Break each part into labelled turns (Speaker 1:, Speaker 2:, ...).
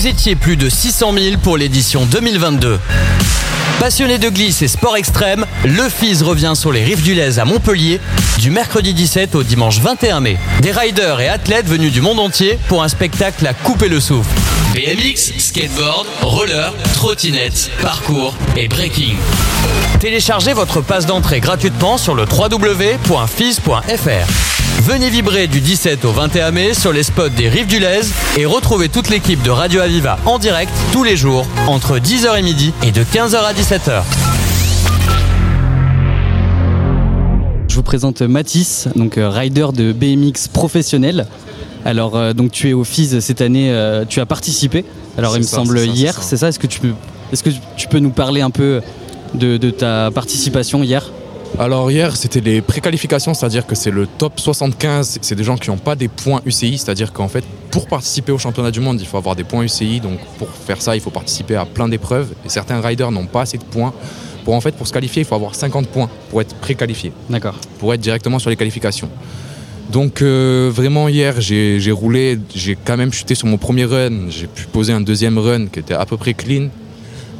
Speaker 1: Vous étiez plus de 600 000 pour l'édition 2022. Passionné de glisse et sport extrême, le FIS revient sur les rives du Lez à Montpellier du mercredi 17 au dimanche 21 mai. Des riders et athlètes venus du monde entier pour un spectacle à couper le souffle. BMX, skateboard, roller, trottinette, parcours et breaking. Téléchargez votre passe d'entrée gratuitement sur le www.fis.fr. Venez vibrer du 17 au 21 mai sur les spots des Rives du Lez et retrouvez toute l'équipe de Radio Aviva en direct tous les jours entre 10h et midi et de 15h à 17h.
Speaker 2: Je vous présente Mathis, donc euh, rider de BMX professionnel. Alors euh, donc tu es au FIS cette année, euh, tu as participé. Alors il me
Speaker 3: ça,
Speaker 2: semble hier,
Speaker 3: c'est ça?
Speaker 2: Est-ce que tu peux, est-ce que tu peux nous parler un peu de, de ta participation hier?
Speaker 3: Alors hier, c'était les préqualifications, c'est-à-dire que c'est le top 75. C'est des gens qui n'ont pas des points UCI, c'est-à-dire qu'en fait, pour participer au championnat du monde, il faut avoir des points UCI. Donc pour faire ça, il faut participer à plein d'épreuves. Et certains riders n'ont pas assez de points. Pour en fait, pour se qualifier, il faut avoir 50 points pour être préqualifié,
Speaker 2: D'accord.
Speaker 3: pour être directement sur les qualifications. Donc euh, vraiment hier, j'ai j'ai roulé, j'ai quand même chuté sur mon premier run. J'ai pu poser un deuxième run qui était à peu près clean.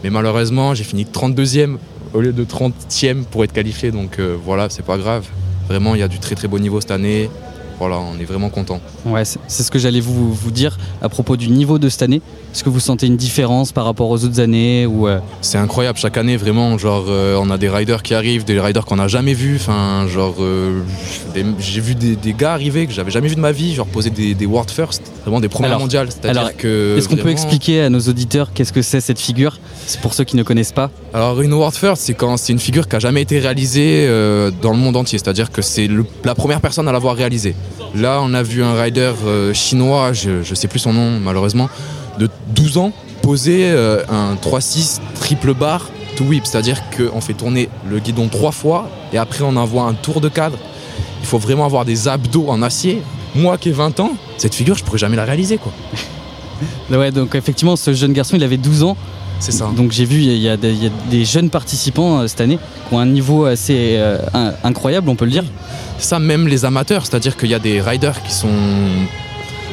Speaker 3: Mais malheureusement, j'ai fini 32e au lieu de 30e pour être qualifié. Donc euh, voilà, c'est pas grave. Vraiment, il y a du très très beau niveau cette année. Voilà, on est vraiment content.
Speaker 2: Ouais, c'est ce que j'allais vous, vous dire à propos du niveau de cette année. Est-ce que vous sentez une différence par rapport aux autres années ou euh,
Speaker 3: C'est incroyable chaque année, vraiment. Genre, euh, on a des riders qui arrivent, des riders qu'on n'a jamais vus. Enfin, genre, euh, j'ai vu des, des gars arriver que j'avais jamais vu de ma vie, genre poser des, des world first, vraiment des premières
Speaker 2: Alors-
Speaker 3: mondiales. C'est-à-dire
Speaker 2: alors,
Speaker 3: que.
Speaker 2: Est-ce qu'on peut expliquer à nos auditeurs qu'est-ce que c'est cette figure? C'est pour ceux qui ne connaissent pas.
Speaker 3: Alors une World First, c'est quand c'est une figure qui a jamais été réalisée dans le monde entier, c'est-à-dire que c'est la première personne à l'avoir réalisée. Là, on a vu un rider euh, chinois, je, je sais plus son nom malheureusement, de 12 ans poser euh, un 3-6 triple bar to whip, c'est-à-dire qu'on fait tourner le guidon trois fois et après on envoie un tour de cadre. Il faut vraiment avoir des abdos en acier. Moi qui ai 20 ans, cette figure, je pourrais jamais la réaliser quoi.
Speaker 2: Ouais, donc effectivement, ce jeune garçon, il avait 12 ans.
Speaker 3: C'est ça.
Speaker 2: Donc j'ai vu, il y, a des- il y a des jeunes participants euh, cette année qui ont un niveau assez euh, in- incroyable, on peut le dire.
Speaker 3: ça même les amateurs, c'est-à-dire qu'il y a des riders qui sont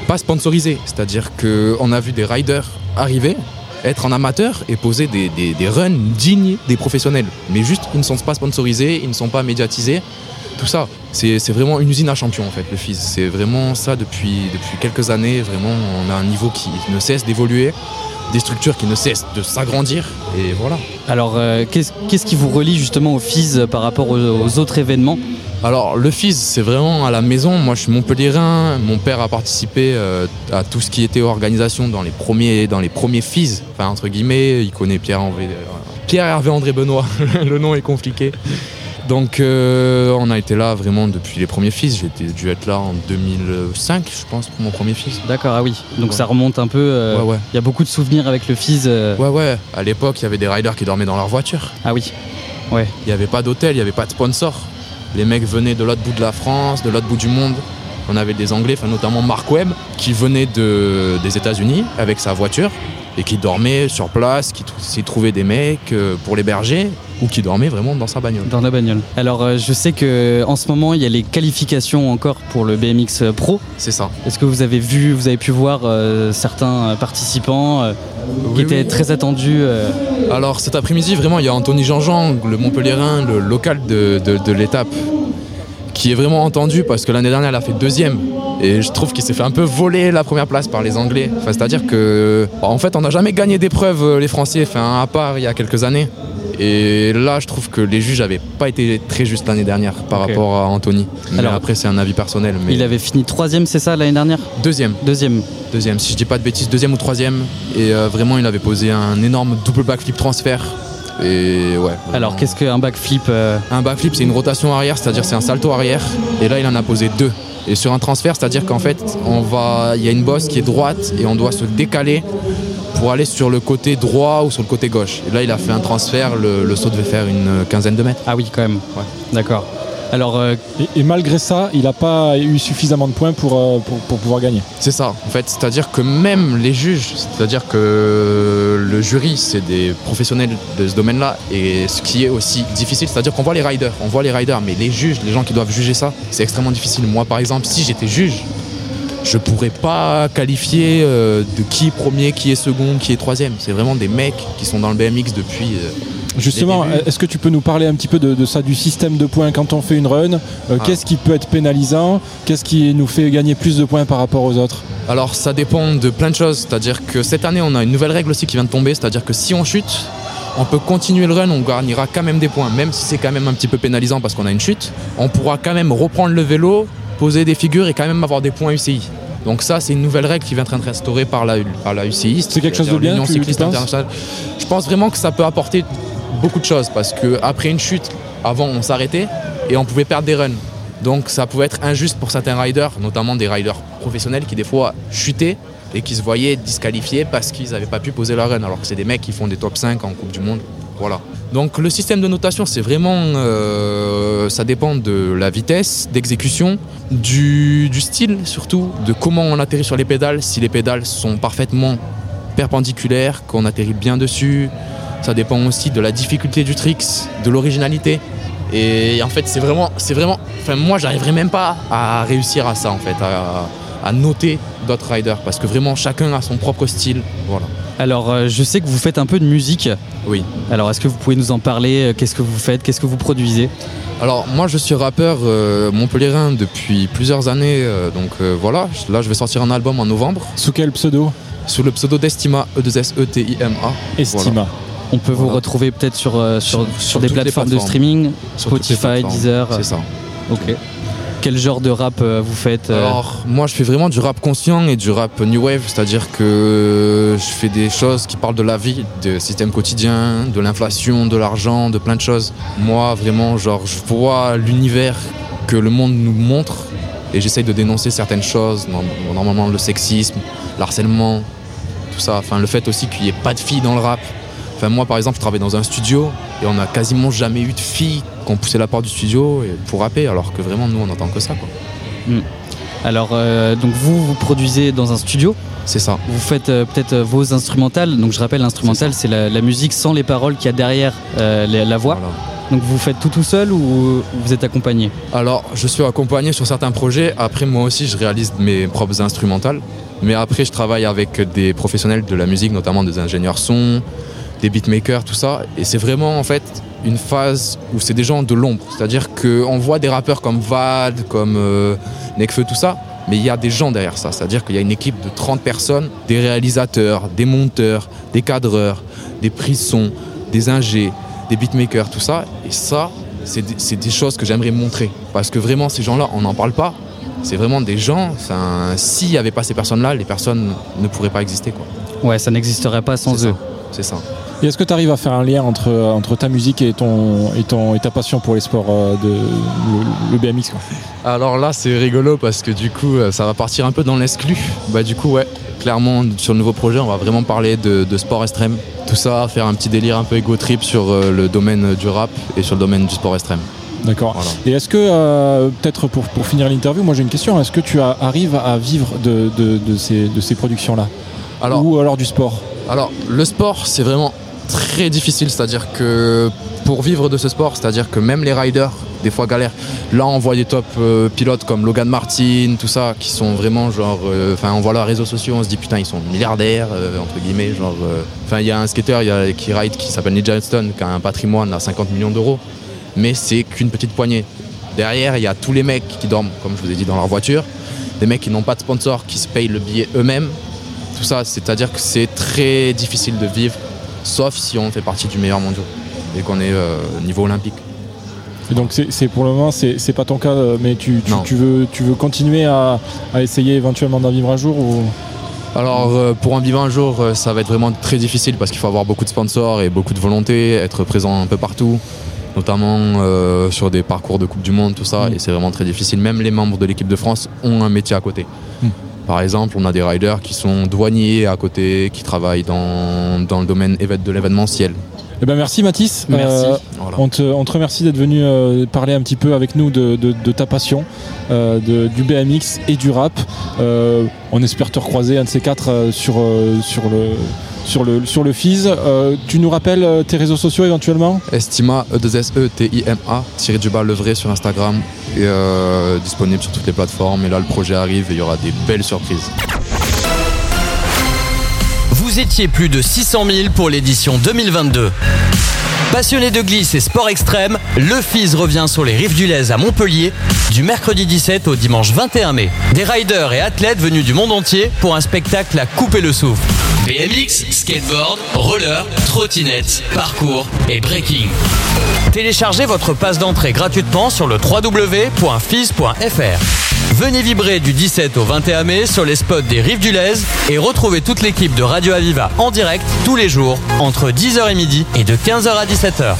Speaker 3: pas sponsorisés, c'est-à-dire qu'on a vu des riders arriver, être en amateur et poser des, des- des runs dignes des professionnels. Mais juste, ils ne sont pas sponsorisés, ils ne sont pas médiatisés. Tout ça, c'est vraiment une usine à champions en fait, le FIS. C'est vraiment ça depuis, depuis quelques années. Vraiment, on a un niveau qui ne cesse d'évoluer, des structures qui ne cessent de s'agrandir. Et voilà.
Speaker 2: Alors euh, qu'est-ce qui vous relie justement au FIS euh, par rapport aux, aux autres événements?
Speaker 3: Alors le FIS, c'est vraiment à la maison. Moi, je suis Montpellierin. Mon père a participé euh, à tout ce qui était organisation dans les premiers, dans les premiers FIS. Enfin entre guillemets, il connaît Pierre Pierre Hervé André Benoît. le nom est compliqué. Donc euh, on a été là vraiment depuis les premiers FIS. J'ai dû être là en 2005, je pense, pour mon premier FIS.
Speaker 2: D'accord, ah oui. Donc
Speaker 3: Ouais.
Speaker 2: ça remonte un peu. euh,
Speaker 3: Ouais, ouais.
Speaker 2: Il y a beaucoup de souvenirs avec le FIS. euh,
Speaker 3: Ouais, ouais. À l'époque, il y avait des riders qui dormaient dans leur voiture.
Speaker 2: Ah oui.
Speaker 3: Il n'y avait pas d'hôtel, il n'y avait pas de sponsor. Les mecs venaient de l'autre bout de la France, de l'autre bout du monde. On avait des Anglais, enfin, notamment Mark Webb, qui venait de, des États-Unis avec sa voiture et qui dormait sur place, qui s'y trouvait des mecs pour l'héberger ou qui dormait vraiment dans sa bagnole.
Speaker 2: Dans la bagnole. Alors euh, je sais que en ce moment il y a les qualifications encore pour le BMX Pro.
Speaker 3: C'est ça.
Speaker 2: Est-ce que vous avez vu, vous avez pu voir euh, certains euh, participants euh, qui étaient
Speaker 3: oui.
Speaker 2: très attendus euh,
Speaker 3: Alors cet après-midi, vraiment, il y a Anthony Jean-Jean, le Montpellierin, le local de, de- de l'étape, qui est vraiment entendu parce que l'année dernière, il a fait deuxième. Et je trouve qu'il s'est fait un peu voler la première place par les Anglais. Enfin, C'est-à-dire que, en fait, on n'a jamais gagné d'épreuve, euh, les Français, enfin, à part il y a quelques années. Et là, je trouve que les juges n'avaient pas été très justes l'année dernière par rapport à Anthony. Mais
Speaker 2: Alors,
Speaker 3: après, c'est un avis personnel. Mais
Speaker 2: Il avait fini troisième, c'est ça l'année dernière?
Speaker 3: Deuxième.
Speaker 2: Deuxième.
Speaker 3: Deuxième, si je dis pas de bêtises, deuxième ou troisième. Et euh, vraiment, il avait posé un énorme double backflip transfert. Et ouais.
Speaker 2: Alors qu'est-ce qu'un backflip euh,
Speaker 3: Un backflip, c'est une rotation arrière, c'est-à-dire c'est un salto arrière. Et là, il en a posé deux. Et sur un transfert, c'est-à-dire qu'en fait, on va, il y a une bosse qui est droite et on doit se décaler pour aller sur le côté droit ou sur le côté gauche. Et là, il a fait un transfert. Le, le saut devait faire une quinzaine de mètres.
Speaker 2: Ah oui quand même.
Speaker 3: Ouais.
Speaker 2: D'accord. Alors euh,
Speaker 4: Et, et malgré ça, il n'a pas eu suffisamment de points pour, euh, pour, pour pouvoir gagner.
Speaker 3: C'est ça, en fait. C'est-à-dire que même les juges, c'est-à-dire que le jury, c'est des professionnels de ce domaine-là. Et ce qui est aussi difficile, c'est-à-dire qu'on voit les riders, on voit les riders, mais les juges, les gens qui doivent juger ça, c'est extrêmement difficile. Moi, par exemple, si j'étais juge, je pourrais pas qualifier euh, de qui est premier, qui est second, qui est troisième. C'est vraiment des mecs qui sont dans le BMX depuis. euh,
Speaker 4: Justement, est-ce que tu peux nous parler un petit peu de, de ça, du système de points quand on fait une run Euh,
Speaker 3: Ah.
Speaker 4: Qu'est-ce qui peut être pénalisant Qu'est-ce qui nous fait gagner plus de points par rapport aux autres?
Speaker 3: Alors ça dépend de plein de choses, c'est-à-dire que cette année on a une nouvelle règle aussi qui vient de tomber, c'est-à-dire que si on chute, on peut continuer le run, on gagnera quand même des points, même si c'est quand même un petit peu pénalisant parce qu'on a une chute, on pourra quand même reprendre le vélo, poser des figures et quand même avoir des points UCI. Donc ça c'est une nouvelle règle qui vient d'être instaurée par la, par la UCI.
Speaker 4: C'est quelque chose de bien, tu-
Speaker 3: cycliste internationale. Je pense vraiment que ça peut apporter beaucoup de choses parce que après une chute, avant on s'arrêtait et on pouvait perdre des runs. Donc ça pouvait être injuste pour certains riders, notamment des riders professionnels qui des fois chutaient et qui se voyaient disqualifiés parce qu'ils n'avaient pas pu poser leur run, alors que c'est des mecs qui font des top 5 en Coupe du Monde. Voilà. Donc le système de notation, c'est vraiment, euh, ça dépend de la vitesse d'exécution, du, style surtout, de comment on atterrit sur les pédales, si les pédales sont parfaitement perpendiculaires, qu'on atterrit bien dessus. Ça dépend aussi de la difficulté du tricks, de l'originalité. Et en fait, c'est vraiment. Enfin, moi, j'arriverai même pas à réussir à ça, en fait, à noter d'autres riders, parce que vraiment, chacun a son propre style. Voilà.
Speaker 2: Alors, euh, je sais que vous faites un peu de musique.
Speaker 3: Oui.
Speaker 2: Alors, est-ce que vous pouvez nous en parler? Euh, Qu'est-ce que vous faites? Qu'est-ce que vous produisez?
Speaker 3: Alors, moi, je suis rappeur euh, montpelliérain depuis plusieurs années. euh, donc euh, voilà, là, je vais sortir un album en novembre
Speaker 4: Sous quel pseudo?
Speaker 3: Sous le pseudo d'Estima, E E-2-S-E-T-I-M-A.
Speaker 4: Estima.
Speaker 2: On peut vous retrouver peut-être sur, euh, sur,
Speaker 3: Sur-
Speaker 2: sur
Speaker 3: sur
Speaker 2: des
Speaker 3: les
Speaker 2: plateformes de
Speaker 3: plateformes.
Speaker 2: streaming, Spotify,
Speaker 3: plateformes.
Speaker 2: Deezer.
Speaker 3: C'est ça.
Speaker 2: Ok. Quel genre de rap euh, vous faites euh,
Speaker 3: Alors, moi, je fais vraiment du rap conscient et du rap new wave, c'est-à-dire que je fais des choses qui parlent de la vie, du système quotidien, de l'inflation, de l'argent, de plein de choses. Moi, vraiment, genre, je vois l'univers que le monde nous montre et j'essaye de dénoncer certaines choses, Norm- normalement le sexisme, l'harcèlement, tout ça. Enfin, le fait aussi qu'il n'y ait pas de filles dans le rap. Enfin, moi, par exemple, je travaille dans un studio et on n'a quasiment jamais eu de filles qui ont poussé la porte du studio pour rapper, alors que vraiment, nous, on n'entend que ça, quoi.
Speaker 2: Alors, euh, donc vous, vous produisez dans un studio.
Speaker 3: C'est ça.
Speaker 2: Vous faites euh, peut-être euh, vos instrumentales. Donc, je rappelle, l'instrumental, c'est la, la musique sans les paroles qu'il y a derrière euh, la, la voix.
Speaker 3: Voilà.
Speaker 2: Donc, vous faites tout tout seul ou vous êtes accompagné?
Speaker 3: Alors, je suis accompagné sur certains projets. Après, moi aussi, je réalise mes propres instrumentales. Mais après, je travaille avec des professionnels de la musique, notamment des ingénieurs son, des beatmakers, tout ça. Et c'est vraiment, en fait, une phase où c'est des gens de l'ombre. C'est-à-dire qu'on voit des rappeurs comme Vald, comme euh, Nekfeu, tout ça. Mais il y a des gens derrière ça. C'est-à-dire qu'il y a une équipe de 30 personnes, des réalisateurs, des monteurs, des cadreurs, des prises son, des ingés, des beatmakers, tout ça. Et ça, c'est des, des choses que j'aimerais montrer. Parce que vraiment, ces gens-là, on n'en parle pas. C'est vraiment des gens. S'il n'y avait pas ces personnes-là, les personnes ne pourraient pas exister. quoi.
Speaker 2: Ouais, ça n'existerait pas sans eux.
Speaker 3: C'est ça.
Speaker 4: Et est-ce que tu arrives à faire un lien entre, entre ta musique et, ton, et, ton, et ta passion pour les sports euh, de le, le BMX quoi?
Speaker 3: Alors là, c'est rigolo parce que du coup, euh, ça va partir un peu dans l'exclu. Bah du coup, ouais, clairement, sur le nouveau projet, on va vraiment parler de, de sport extrême. Tout ça, faire un petit délire un peu ego trip sur euh, le domaine du rap et sur le domaine du sport extrême.
Speaker 4: D'accord.
Speaker 3: Voilà.
Speaker 4: Et est-ce que, euh, peut-être pour, pour finir l'interview, moi j'ai une question. Est-ce que tu as- arrives à vivre de, de, de ces, de ces productions-là?
Speaker 3: Alors,
Speaker 4: Ou alors du sport?
Speaker 3: Alors, le sport, c'est vraiment très difficile. C'est-à-dire que pour vivre de ce sport, c'est-à-dire que même les riders, des fois galèrent. Là, on voit des top euh, pilotes comme Logan Martin, tout ça, qui sont vraiment genre. euh, Enfin, on voit leurs réseaux sociaux, on se dit putain, ils sont milliardaires, euh, entre guillemets. Genre. Enfin, il y a un skater qui ride qui s'appelle Ninja Stone, qui a un patrimoine à 50 millions d'euros. Mais c'est qu'une petite poignée. Derrière, il y a tous les mecs qui dorment, comme je vous ai dit, dans leur voiture. Des mecs qui n'ont pas de sponsor, qui se payent le billet eux-mêmes tout ça. C'est-à-dire que c'est très difficile de vivre, sauf si on fait partie du meilleur mondial et qu'on est euh, niveau olympique.
Speaker 4: Et donc c'est pour le moment, c'est pas ton cas, euh, mais tu, tu,
Speaker 3: Non.
Speaker 4: tu veux, tu veux continuer à, à essayer éventuellement d'en vivre un jour ou...
Speaker 3: Alors euh, pour en vivre un jour, euh, ça va être vraiment très difficile parce qu'il faut avoir beaucoup de sponsors et beaucoup de volonté, être présent un peu partout, notamment euh, sur des parcours de Coupe du Monde, tout ça.
Speaker 4: Mm.
Speaker 3: Et c'est vraiment très difficile. Même les membres de l'équipe de France ont un métier à côté.
Speaker 4: Mm.
Speaker 3: Par exemple, on a des riders qui sont douaniers à côté, qui travaillent dans, dans le domaine de l'événementiel.
Speaker 4: Eh ben merci Mathis.
Speaker 2: Merci.
Speaker 4: Euh,
Speaker 3: Voilà.
Speaker 4: on, te, on te remercie d'être venu euh, parler un petit peu avec nous de, de- de ta passion, euh, de- du BMX et du rap. Euh, on espère te recroiser un de ces quatre euh, sur, euh, sur, le, sur le, sur le FIS. tu nous rappelles tes réseaux sociaux éventuellement
Speaker 3: Estima, e 2 s e t i m a tiré du bas le vrai sur Instagram, et disponible sur toutes les plateformes. Et là, le projet arrive et il y aura des belles surprises.
Speaker 1: Vous étiez plus de 600 000 pour l'édition 2022. Passionné de glisse et sport extrême, le FIS revient sur les rives du Lez à Montpellier du mercredi 17 au dimanche 21 mai. Des riders et athlètes venus du monde entier pour un spectacle à couper le souffle. BMX, skateboard, roller, trottinette, parcours et breaking. Téléchargez votre passe d'entrée gratuitement sur le www.fis.fr. Venez vibrer du 17 au 21 mai sur les spots des Rives du Lez et retrouvez toute l'équipe de Radio Aviva en direct tous les jours entre 10h et midi et de 15h à 17h.